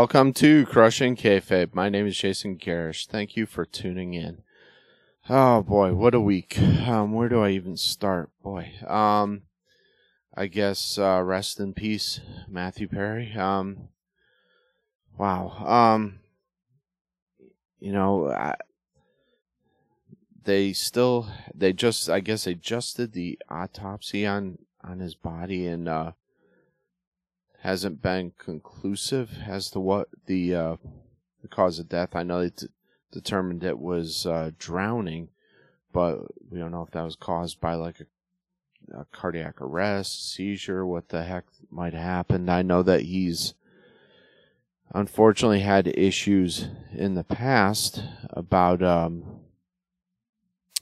Welcome to Crushing Kayfabe. My name is Jason Gerrish. Thank you for tuning in. Oh boy, what a week. Um, where do I even start? Boy, um, I guess uh, rest in peace, Matthew Perry. Um, wow. Um, you know, I, they still they just I guess they just did the autopsy on on his body and uh, hasn't been conclusive as to what the uh, the cause of death. I know they t- determined it was uh, drowning, but we don't know if that was caused by like a, a cardiac arrest, seizure, what the heck might have happened. I know that he's unfortunately had issues in the past about um,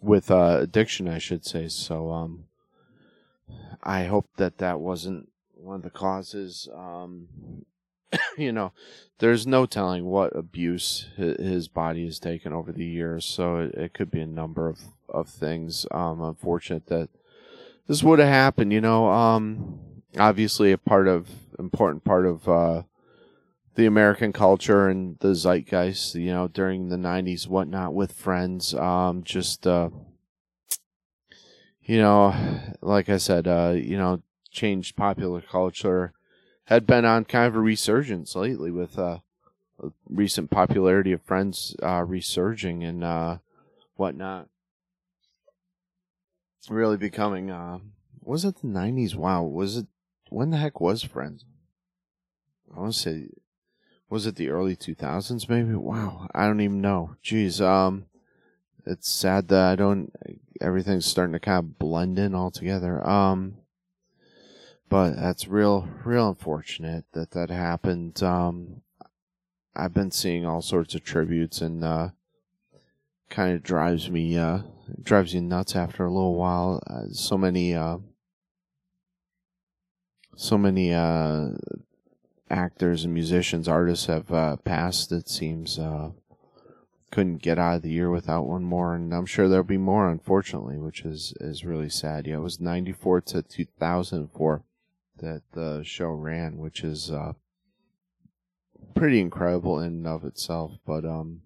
with uh, addiction, I should say. So um, I hope that that wasn't one of the causes. Um, you know, there's no telling what abuse his body has taken over the years, so it, it could be a number of of things. Um, unfortunate that this would have happened. You know, um, obviously a part of important part of uh, the American culture and the zeitgeist. You know, during the '90s, whatnot, with friends. Um, just uh, you know, like I said, uh, you know, changed popular culture had been on kind of a resurgence lately with uh, recent popularity of Friends uh, resurging and uh, whatnot. Really becoming, uh, was it the 90s? Wow. Was it, when the heck was Friends? I want to say, was it the early 2000s maybe? Wow. I don't even know. Jeez. Um, it's sad that I don't, everything's starting to kind of blend in all together. Um, but that's real, real unfortunate that that happened. Um, I've been seeing all sorts of tributes and, uh, kind of drives me, uh, drives you nuts after a little while. Uh, so many, uh, so many, uh, actors and musicians, artists have, uh, passed, it seems, couldn't get out of the year without one more, and I'm sure there'll be more, unfortunately, which is, is really sad. Yeah, it was 94 to 2004 that the show ran, which is uh, pretty incredible in and of itself. But um,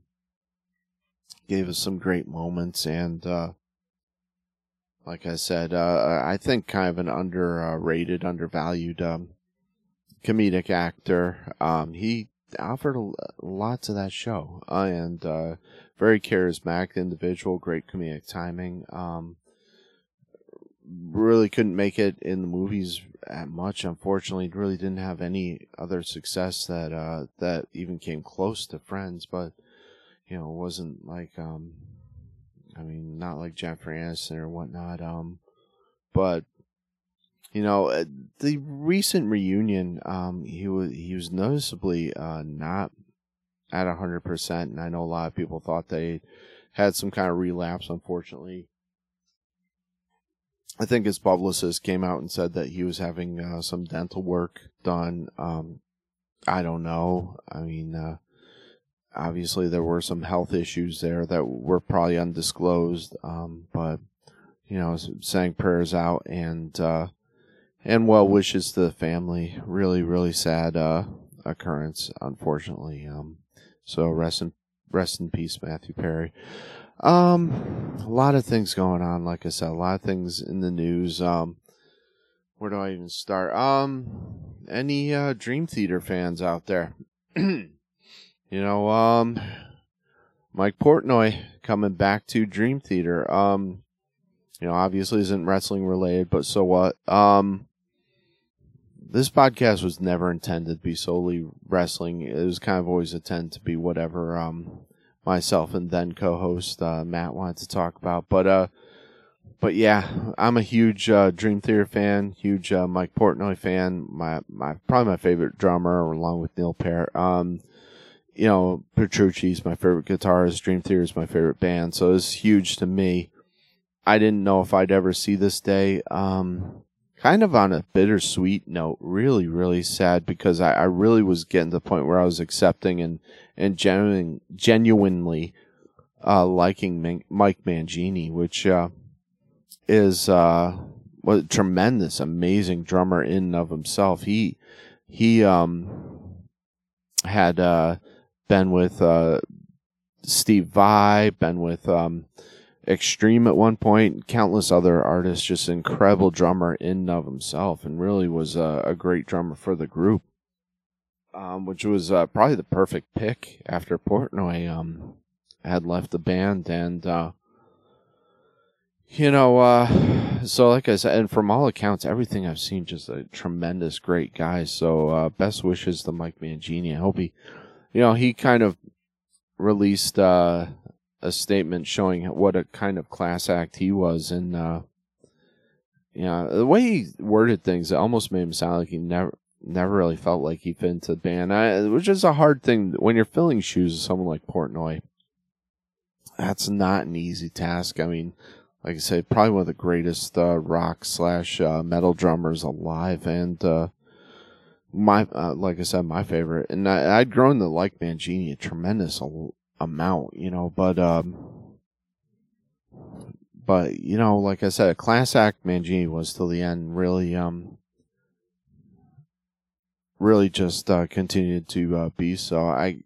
gave us some great moments, and uh, like I said, uh, I think kind of an underrated, undervalued um, comedic actor. Um, he offered a, lots of that show, uh, and uh, very charismatic individual, great comedic timing. Um, really couldn't make it in the movies at much. Unfortunately, really didn't have any other success that uh, that even came close to Friends. But you know, it wasn't like um, I mean, not like Jennifer Aniston or whatnot. Um, but you know, uh, the recent reunion, um, he was he was noticeably uh, not at hundred percent, and I know a lot of people thought they had some kind of relapse. Unfortunately, I think his publicist came out and said that he was having uh, some dental work done. Um, I don't know. I mean, uh, obviously there were some health issues there that were probably undisclosed. Um, but you know, saying prayers out and uh, and well wishes to the family. Really, really sad uh, occurrence, unfortunately. Um, so rest in rest in peace, Matthew Perry. Um, a lot of things going on. Like I said, a lot of things in the news. Um, where do I even start? Um, any uh, Dream Theater fans out there? you know, um, Mike Portnoy coming back to Dream Theater. Um, you know, obviously isn't wrestling related, but so what? Um, this podcast was never intended to be solely wrestling. It was kind of always intended to be whatever um myself and then co-host uh, Matt wanted to talk about. But uh, but yeah, I'm a huge uh, Dream Theater fan, huge uh, Mike Portnoy fan. My my probably my favorite drummer, along with Neil Peart. Um, you know, Petrucci's my favorite guitarist. Dream Theater is my favorite band, so it's huge to me. I didn't know if I'd ever see this day. Um, kind of on a bittersweet note, really, really sad because I, I really was getting to the point where I was accepting and and genuine, genuinely uh, liking Mike Mangini, which uh, is uh, a tremendous, amazing drummer in and of himself. He he um had uh, been with uh, Steve Vai, been with um, Extreme at one point, countless other artists, just incredible drummer in and of himself, and really was a, a great drummer for the group. Um, which was uh, probably the perfect pick after Portnoy um, had left the band, and uh, you know, uh, so like I said, and from all accounts, everything I've seen, just a tremendous, great guy. So uh, best wishes to Mike Mangini. I hope he, you know, he kind of released uh, a statement showing what a kind of class act he was, and uh, know, the way he worded things, it almost made him sound like he never never really felt like he fit into the band, I, which is a hard thing when you're filling shoes of someone like Portnoy. That's not an easy task. I mean, like I said, probably one of the greatest uh, rock slash uh, metal drummers alive, and uh, my uh, like I said, my favorite. And I, would grown to like Mangini a tremendous amount, you know, but um, but you know, like I said, a class act Mangini was till the end. Really, um, really just uh, continued to uh, be so. I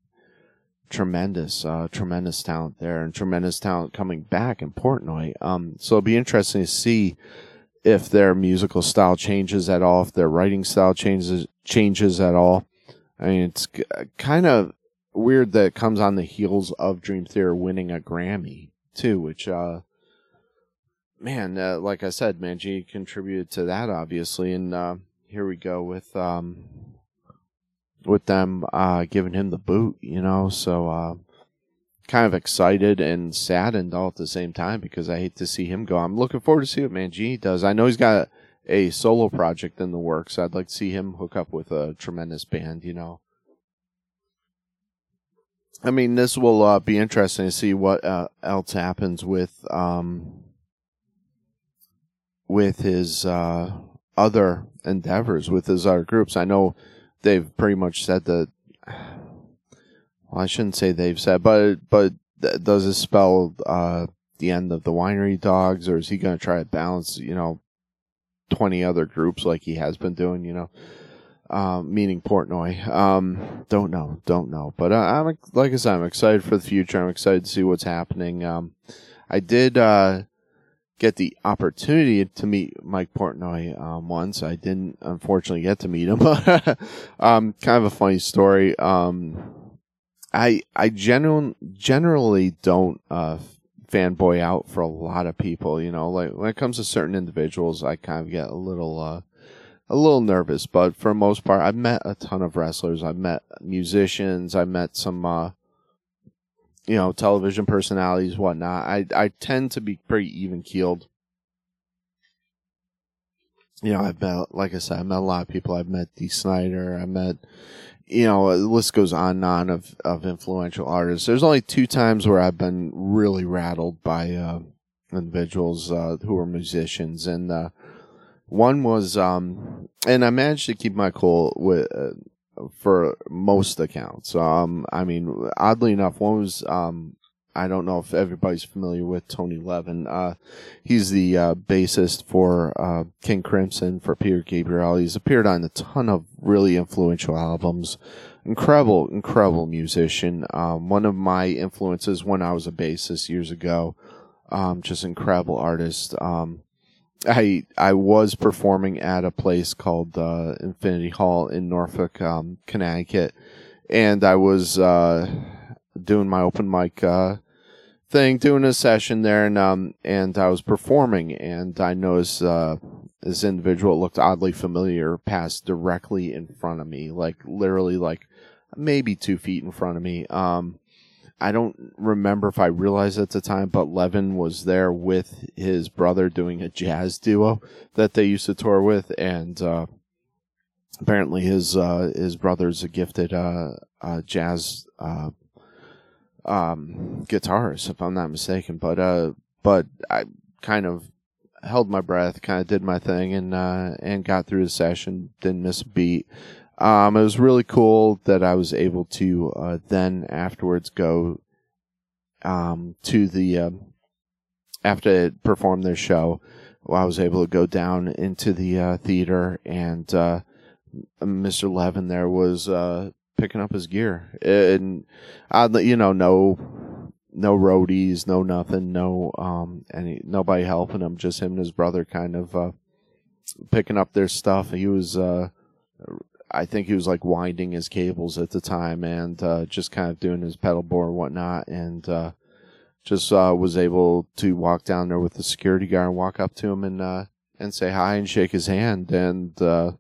tremendous, uh, tremendous talent there, and tremendous talent coming back in Portnoy. Um, so it'll be interesting to see if their musical style changes at all, if their writing style changes changes at all. I mean, it's kind of weird that it comes on the heels of Dream Theater winning a Grammy too, which uh, man, uh, like I said, Mangini contributed to that obviously, and uh, here we go with um, with them uh, giving him the boot, you know. So uh, kind of excited and saddened all at the same time because I hate to see him go. I'm looking forward to see what Mangini does. I know he's got a, solo project in the works. I'd like to see him hook up with a tremendous band, you know. I mean, this will uh, be interesting to see what uh, else happens with um, with his uh, other endeavors, with his other groups. I know they've pretty much said that. Well, I shouldn't say they've said, but but does this spell uh, the end of the winery dogs, or is he going to try to balance, you know, twenty other groups like he has been doing, you know? Um, meaning Portnoy. Um, don't know, don't know. But uh, I'm like I said, I'm excited for the future. I'm excited to see what's happening. Um, I did uh, get the opportunity to meet Mike Portnoy um, once. I didn't unfortunately get to meet him. um, kind of a funny story. Um, I I genuine, generally don't uh, fanboy out for a lot of people. You know, like when it comes to certain individuals, I kind of get a little. Uh, a little nervous, but for the most part, I've met a ton of wrestlers. I've met musicians. I've met some uh, you know, television personalities, whatnot. I I tend to be pretty even keeled. You know, I've met, like I said, I've met a lot of people. I've met Dee Snider. I met, you know, the list goes on and on of, of influential artists. There's only two times where I've been really rattled by uh, individuals uh, who are musicians, and uh, one was, um, and I managed to keep my cool with uh, for most accounts. Um, I mean, oddly enough, one was um, I don't know if everybody's familiar with Tony Levin. Uh, he's the uh, bassist for uh, King Crimson for Peter Gabriel. He's appeared on a ton of really influential albums. Incredible, incredible musician. Um, one of my influences when I was a bassist years ago. Um, just incredible artist. Um, I I was performing at a place called uh, Infinity Hall in Norfolk, um, Connecticut, and I was uh, doing my open mic uh, thing, doing a session there, and um, and I was performing, and I noticed uh, this individual looked oddly familiar passed directly in front of me, like literally like maybe two feet in front of me. Um, I don't remember if I realized at the time, but Levin was there with his brother doing a jazz duo that they used to tour with, and uh, apparently his uh, his brother's a gifted uh, uh jazz uh, um, guitarist, if I'm not mistaken. But uh, but I kind of held my breath, kind of did my thing, and and got through the session, didn't miss a beat. Um, it was really cool that I was able to uh, then afterwards go um, to the uh, after it performed their show. I was able to go down into the uh, theater, and uh, Mr. Levin there was uh, picking up his gear, and uh, you know, no, no roadies, no nothing, no um, any nobody helping him, just him and his brother, kind of uh, picking up their stuff. He was, uh, I think he was like winding his cables at the time, and uh, just kind of doing his pedal board and whatnot, and uh, just uh, was able to walk down there with the security guard and walk up to him and uh, and say hi and shake his hand and uh,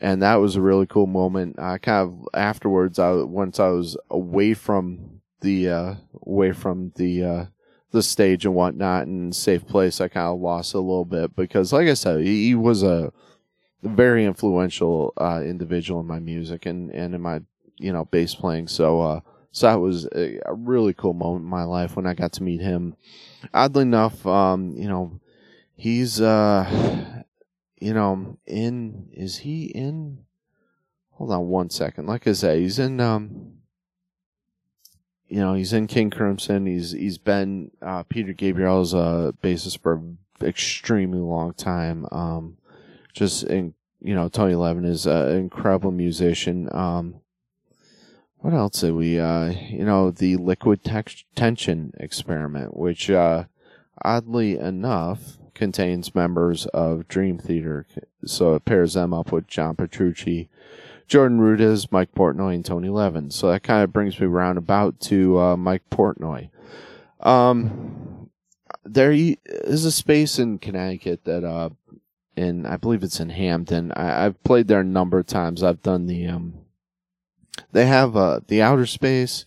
and that was a really cool moment. I kind of afterwards, I once I was away from the uh, away from the the stage and whatnot and safe place, I kind of lost a little bit because, like I said, he, he was a very influential uh, individual in my music and and in my you know bass playing. So uh, so that was a, a, really cool moment in my life when I got to meet him. Oddly enough, um, you know, he's uh you know, in is he in hold on one second. Like I say, he's in um you know, he's in King Crimson. He's he's been uh, Peter Gabriel's uh bassist for an extremely long time. Um just in you know, Tony Levin is an incredible musician. Um what else did we uh you know, the liquid tex- tension experiment, which uh oddly enough contains members of Dream Theater, so it pairs them up with John Petrucci, Jordan Rudess, Mike Portnoy, and Tony Levin. So that kind of brings me roundabout to uh, Mike Portnoy. Um, there is a space in Connecticut that, in I believe it's in Hampden. I, have played there a number of times. I've done the um, they have uh the outer space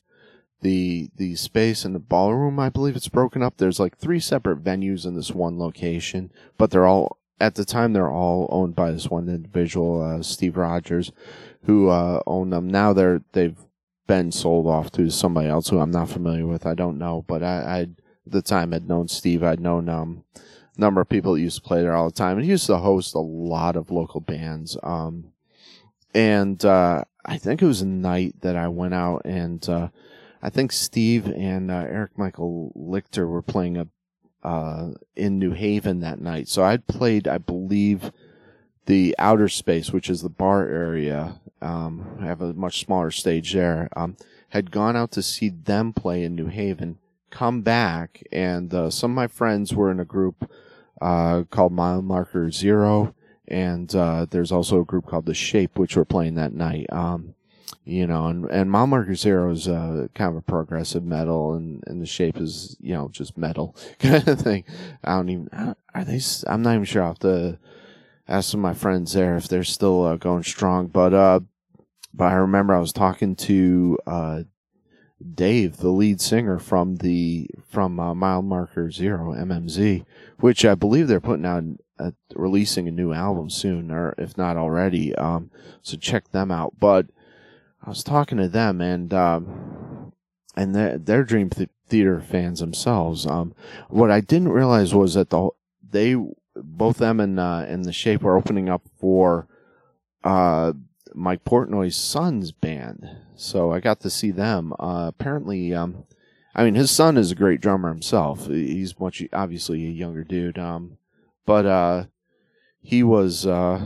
the the space in the ballroom. I believe it's broken up. There's like three separate venues in this one location, but they're all at the time they're all owned by this one individual, uh, Steve Rogers, who uh, owned them. Now they're they've been sold off to somebody else who I'm not familiar with. I don't know, but I, I at the time had known Steve. I'd known um number of people that used to play there all the time, and he used to host a lot of local bands. Um, and uh, I think it was a night that I went out and uh, I think Steve and uh, Eric Michael Lichter were playing a uh, in New Haven that night. So I'd played, I believe, the outer space, which is the bar area. Um, I have a much smaller stage there. Um, had gone out to see them play in New Haven, come back, and uh, some of my friends were in a group uh, called Mile Marker Zero, and uh, there's also a group called The Shape, which we're playing that night. Um, you know, and and Mile Marker Zero is uh, kind of a progressive metal, and, and the shape is you know just metal kind of thing. I don't even are they. I'm not even sure. I have to ask some of my friends there if they're still uh, going strong. But uh, but I remember I was talking to uh, Dave, the lead singer from the from uh, Mile Marker Zero MMZ, which I believe they're putting out. Uh, releasing a new album soon, or if not already. Um, so check them out. But I was talking to them, and um, and they're, they're Dream th- Theater fans themselves. Um, what I didn't realize was that the they both them and uh, and the Shape are opening up for uh, Mike Portnoy's son's band, so I got to see them. Uh, apparently, um, I mean, his son is a great drummer himself. He's much obviously a younger dude, um, but uh, he was uh,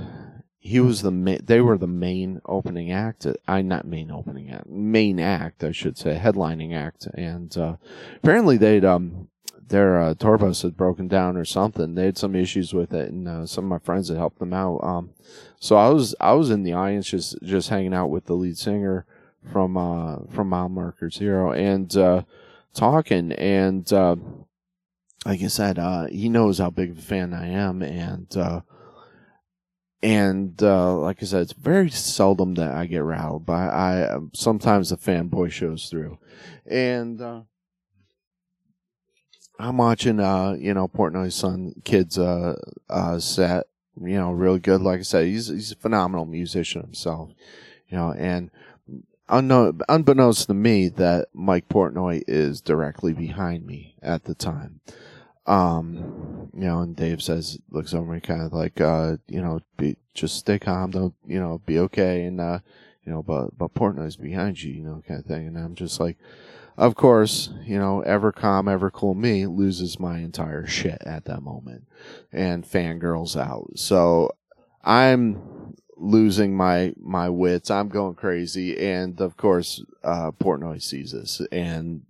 he was the ma- they were the main opening act. I not main opening act, main act I should say, headlining act. And uh, apparently they'd um their uh, tour bus had broken down or something. They had some issues with it, and uh, some of my friends had helped them out. Um, so I was I was in the audience just just hanging out with the lead singer from uh from Mile Marker Zero and uh, talking and. Uh, like I said, uh, he knows how big of a fan I am, and uh, and uh, like I said, it's very seldom that I get rattled, but I, sometimes the fanboy shows through, and uh, I'm watching, uh, you know, Portnoy's son kids uh, uh, set, you know, really good. Like I said, he's he's a phenomenal musician himself, you know, and unknown, unbeknownst to me, that Mike Portnoy is directly behind me at the time. Um, you know, and Dave says, looks over me kind of like, uh, you know, be, just stay calm, don't, you know, be okay. And, uh, you know, but, but Portnoy's behind you, you know, kind of thing. And I'm just like, of course, you know, ever calm, ever cool me loses my entire shit at that moment and fangirls out. So I'm losing my my wits. I'm going crazy, and of course, uh, Portnoy sees this, and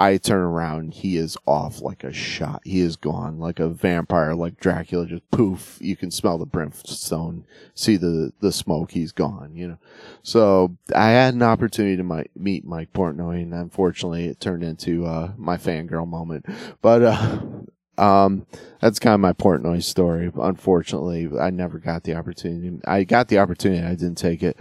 I turn around. He is off like a shot. He is gone like a vampire, like Dracula. Just poof. You can smell the brimstone, see the the smoke. He's gone. You know. So I had an opportunity to my, meet Mike Portnoy, and unfortunately, it turned into uh, my fangirl moment. But uh, um, that's kind of my Portnoy story. Unfortunately, I never got the opportunity. I got the opportunity. I didn't take it.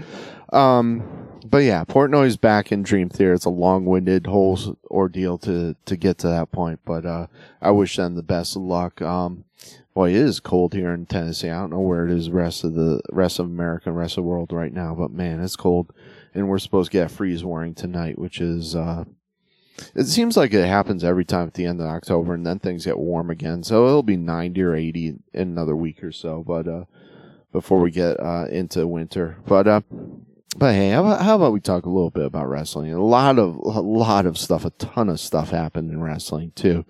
Um, but yeah, Portnoy's back in Dream Theater. It's a long-winded whole ordeal to to get to that point, but uh, I wish them the best of luck. Um, boy, it is cold here in Tennessee. I don't know where it is rest of the rest of America, rest of the world right now, but man, it's cold, and we're supposed to get a freeze warning tonight, which is. Uh, it seems like it happens every time at the end of October, and then things get warm again. So it'll be 90 or 80 in another week or so, but uh, before we get uh, into winter. But uh, but hey, how about, how about we talk a little bit about wrestling? A lot of a lot of stuff, a ton of stuff happened in wrestling too.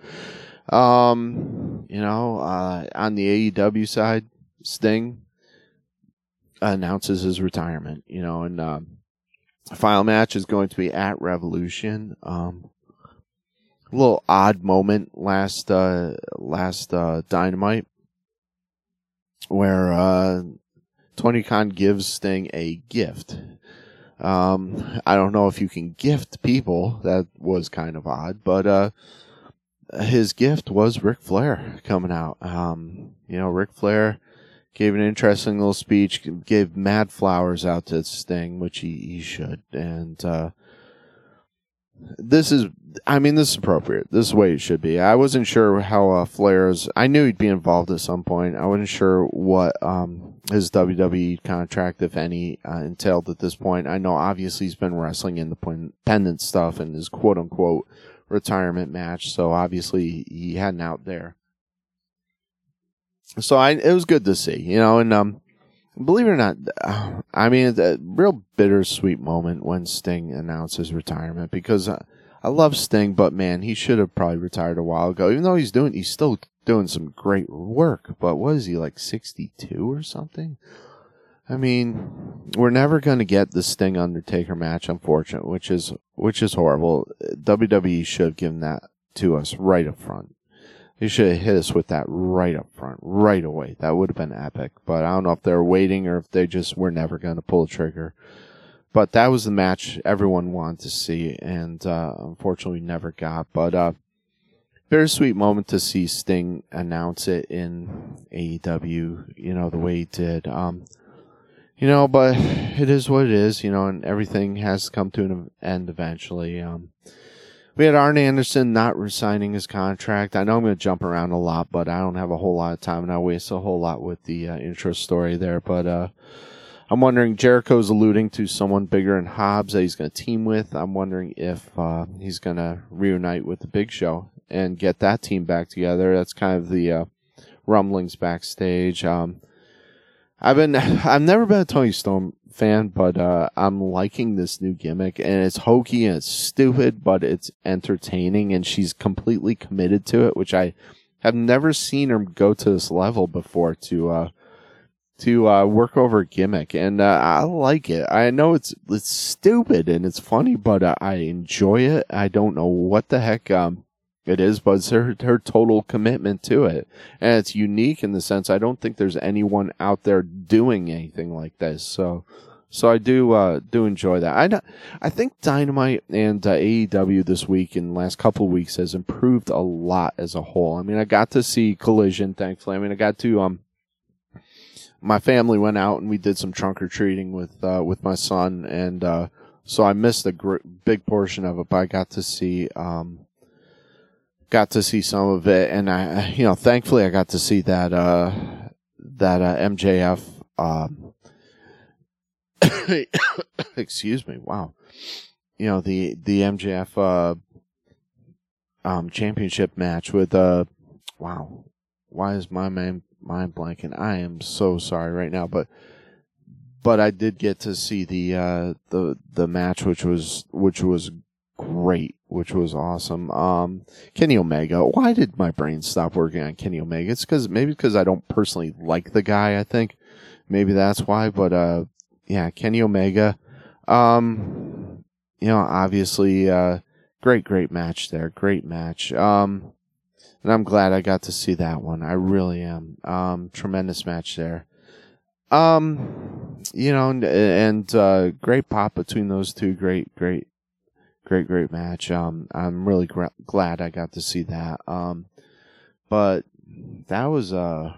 Um, you know, uh, on the AEW side, Sting announces his retirement. You know, and um, final match is going to be at Revolution. Um, little odd moment last uh, last uh, Dynamite where uh, Tony Khan gives Sting a gift. Um, I don't know if you can gift people. That was kind of odd, but uh, his gift was Ric Flair coming out. Um, you know, Ric Flair gave an interesting little speech, gave mad flowers out to Sting, which he, he should, and uh, this is I mean this is appropriate. This is the way it should be. I wasn't sure how uh, Flair's. I knew he'd be involved at some point. I wasn't sure what um, his WWE contract, if any, uh, entailed at this point. I know obviously he's been wrestling independent stuff and his quote unquote retirement match. So obviously he hadn't out there. So I it was good to see, you know, and um, believe it or not, I mean, it's a real bittersweet moment when Sting announces retirement because I, I love Sting, but man, he should have probably retired a while ago. Even though he's doing, he's still doing some great work. But what is he like, sixty-two or something? I mean, we're never going to get the Sting Undertaker match, unfortunately, which is which is horrible. WWE should have given that to us right up front. They should have hit us with that right up front, right away. That would have been epic. But I don't know if they're waiting or if they just were never going to pull the trigger. But that was the match everyone wanted to see, and uh, unfortunately never got. But uh, bittersweet moment to see Sting announce it in AEW. You know the way he did. Um, you know, but it is what it is. You know, and everything has come to an end eventually. Um, we had Arn Anderson not resigning his contract. I know I'm going to jump around a lot, but I don't have a whole lot of time and I waste a whole lot with the uh, intro story there. But uh, I'm wondering, Jericho's alluding to someone bigger in Hobbs that he's going to team with. I'm wondering if uh, he's going to reunite with the Big Show and get that team back together. That's kind of the uh, rumblings backstage. Um, I've been, I've never been a Toni Storm fan, but uh, I'm liking this new gimmick, and it's hokey and it's stupid, but it's entertaining, and she's completely committed to it, which I have never seen her go to this level before to uh, to uh, work over gimmick, and uh, I like it. I know it's it's stupid and it's funny, but uh, I enjoy it. I don't know what the heck um, it is, but it's her, her total commitment to it. And it's unique in the sense I don't think there's anyone out there doing anything like this. So so I do uh, do enjoy that. I I think Dynamite and uh, AEW this week and last couple of weeks has improved a lot as a whole. I mean, I got to see Collision, thankfully. I mean, I got to um, my family went out and we did some trunk or treating with uh, with my son, and uh, so I missed a gr- big portion of it, but I got to see um, got to see some of it, and I you know thankfully I got to see that uh, that uh, MJF. Um, excuse me. Wow. You know the the MJF uh, um, championship match with uh, wow. Why is my mind mind blanking? I am so sorry right now, but but I did get to see the uh, the the match, which was which was great, which was awesome. Um, Kenny Omega. Why did my brain stop working on Kenny Omega? It's because maybe because I don't personally like the guy. I think maybe that's why. But uh, yeah, Kenny Omega. Um, you know, obviously, uh, great, great match there. Great match. Um, and I'm glad I got to see that one. I really am. Um, tremendous match there. Um, you know, and, and uh, great pop between those two. Great, great, great, great match. Um, I'm really glad I got to see that. Um, but that was uh,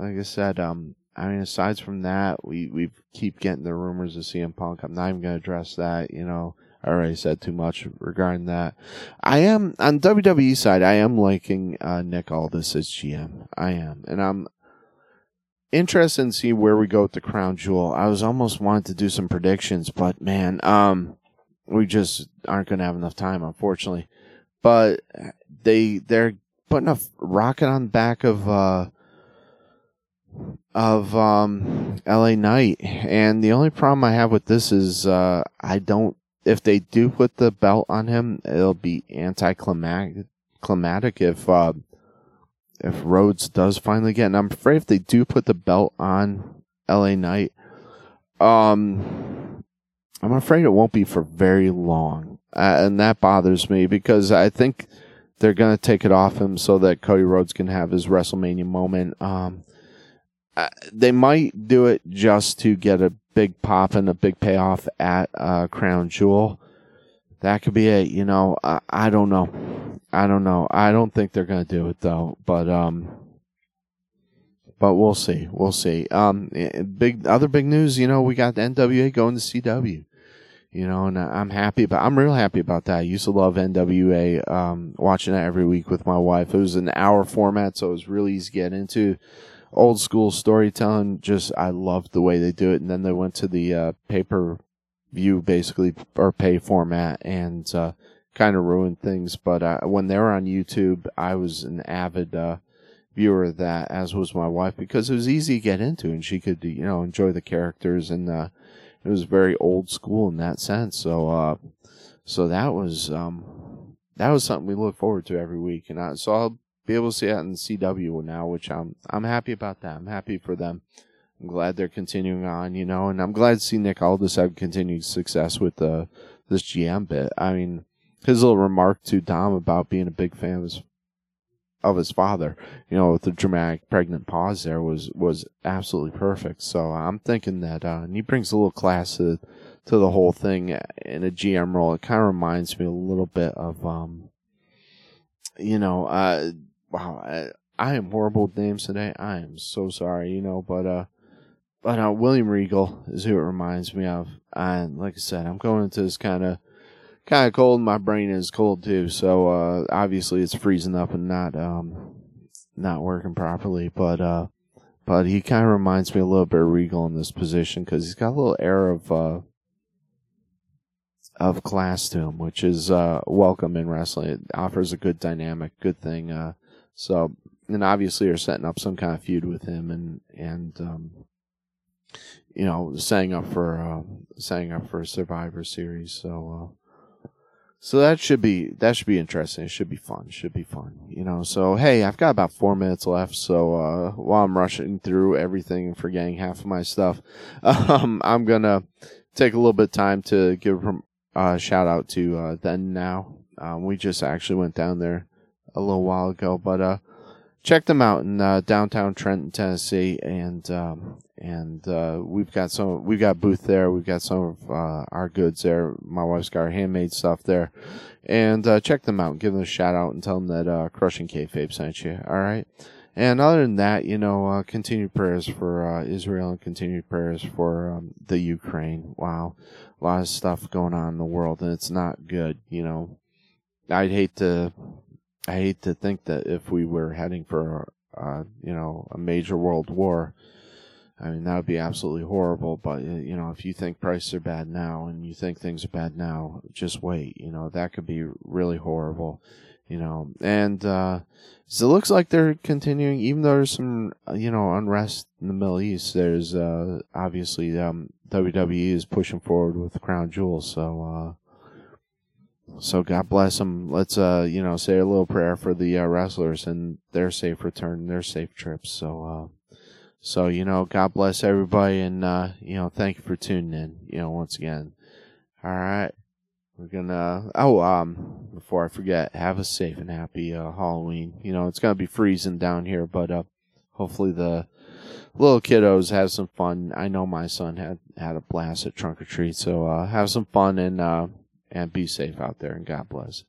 like I said, um, I mean, aside from that, we we keep getting the rumors of CM Punk. I'm not even gonna address that. You know, I already said too much regarding that. I am on WWE side. I am liking uh, Nick Aldis as GM. I am, and I'm interested in see where we go with the crown jewel. I was almost wanting to do some predictions, but man, um, we just aren't going to have enough time, unfortunately. But they they're putting a rocket on the back of uh of um LA Knight, and the only problem I have with this is uh I don't. If they do put the belt on him, it'll be anticlimactic. If uh, if Rhodes does finally get, and I'm afraid if they do put the belt on LA Knight, um, I'm afraid it won't be for very long, uh, and that bothers me because I think they're gonna take it off him so that Cody Rhodes can have his WrestleMania moment. Um, they might do it just to get a big pop and a big payoff at uh, Crown Jewel. That could be it. You know, I, I don't know. I don't know. I don't think they're going to do it though. But um, but we'll see. We'll see. Um, eh, big other big news. You know, we got the NWA going to CW. You know, and I'm happy, but I'm real happy about that. I used to love NWA. Um, watching that every week with my wife. It was an hour format, so it was really easy to get into. Old school storytelling. Just I loved the way they do it. And then they went to the uh, paper view basically or pay format and uh, kind of ruined things. But uh, when they were on YouTube, I was an avid uh, viewer of that, as was my wife, because it was easy to get into, and she could, you know, enjoy the characters, and uh, it was very old school in that sense. So, uh, so that was um, that was something we look forward to every week, and I, so I'll be able to see that in CW now, which I'm I'm happy about that. I'm happy for them. I'm glad they're continuing on, you know, and I'm glad to see Nick Aldis have continued success with the uh, this GM bit. I mean, his little remark to Dom about being a big fan of his, of his father, you know, with the dramatic pregnant pause there was was absolutely perfect. So I'm thinking that, uh, and he brings a little class to to the whole thing in a GM role. It kind of reminds me a little bit of, um, you know, uh, wow, I, I am horrible with names today. I am so sorry, you know, but uh, but uh, William Regal is who it reminds me of. And like I said, I'm going into this kind of kind of cold. My brain is cold too, so uh, obviously it's freezing up and not um, not working properly. But uh, but he kind of reminds me a little bit of Regal in this position because he's got a little air of uh, of class to him, which is uh, welcome in wrestling. It offers a good dynamic, good thing. Uh, so and obviously are setting up some kind of feud with him and and um, you know setting up for uh, setting up for a Survivor Series. So uh, so that should be that should be interesting. It should be fun. Should be fun. You know. So hey, I've got about four minutes left. So uh, while I'm rushing through everything and forgetting half of my stuff, um, I'm gonna take a little bit of time to give a uh, shout out to uh, then now. Um, we just actually went down there a little while ago, but uh, check them out in uh, downtown Trenton, Tennessee, and um, and uh, we've got some we've got booth there. We've got some of uh, our goods there. My wife's got her handmade stuff there, and uh, check them out. Give them a shout out and tell them that uh, Crushing Kayfabe sent you. All right. And other than that, you know, uh, continued prayers for Israel and continued prayers for um, the Ukraine. Wow, a lot of stuff going on in the world, and it's not good. You know, I'd hate to I hate to think that if we were heading for, uh, you know, a major world war, I mean, that would be absolutely horrible. But, you know, if you think prices are bad now and you think things are bad now, just wait. You know, that could be really horrible, you know. And, uh, so it looks like they're continuing, even though there's some, uh, you know, unrest in the Middle East, there's, uh, obviously, um, WWE is pushing forward with Crown Jewel. So, uh, so God bless them. Let's uh, you know, say a little prayer for the uh, wrestlers and their safe return, their safe trips. So uh, So, you know, God bless everybody and, uh, you know, thank you for tuning in, you know, once again. All right. We're gonna, oh, um, before I forget, have a safe and happy, uh, Halloween. You know, it's gonna be freezing down here, but, uh, hopefully the little kiddos have some fun. I know my son had, had a blast at trunk or treat, so, uh, have some fun and, uh, and be safe out there, and God bless.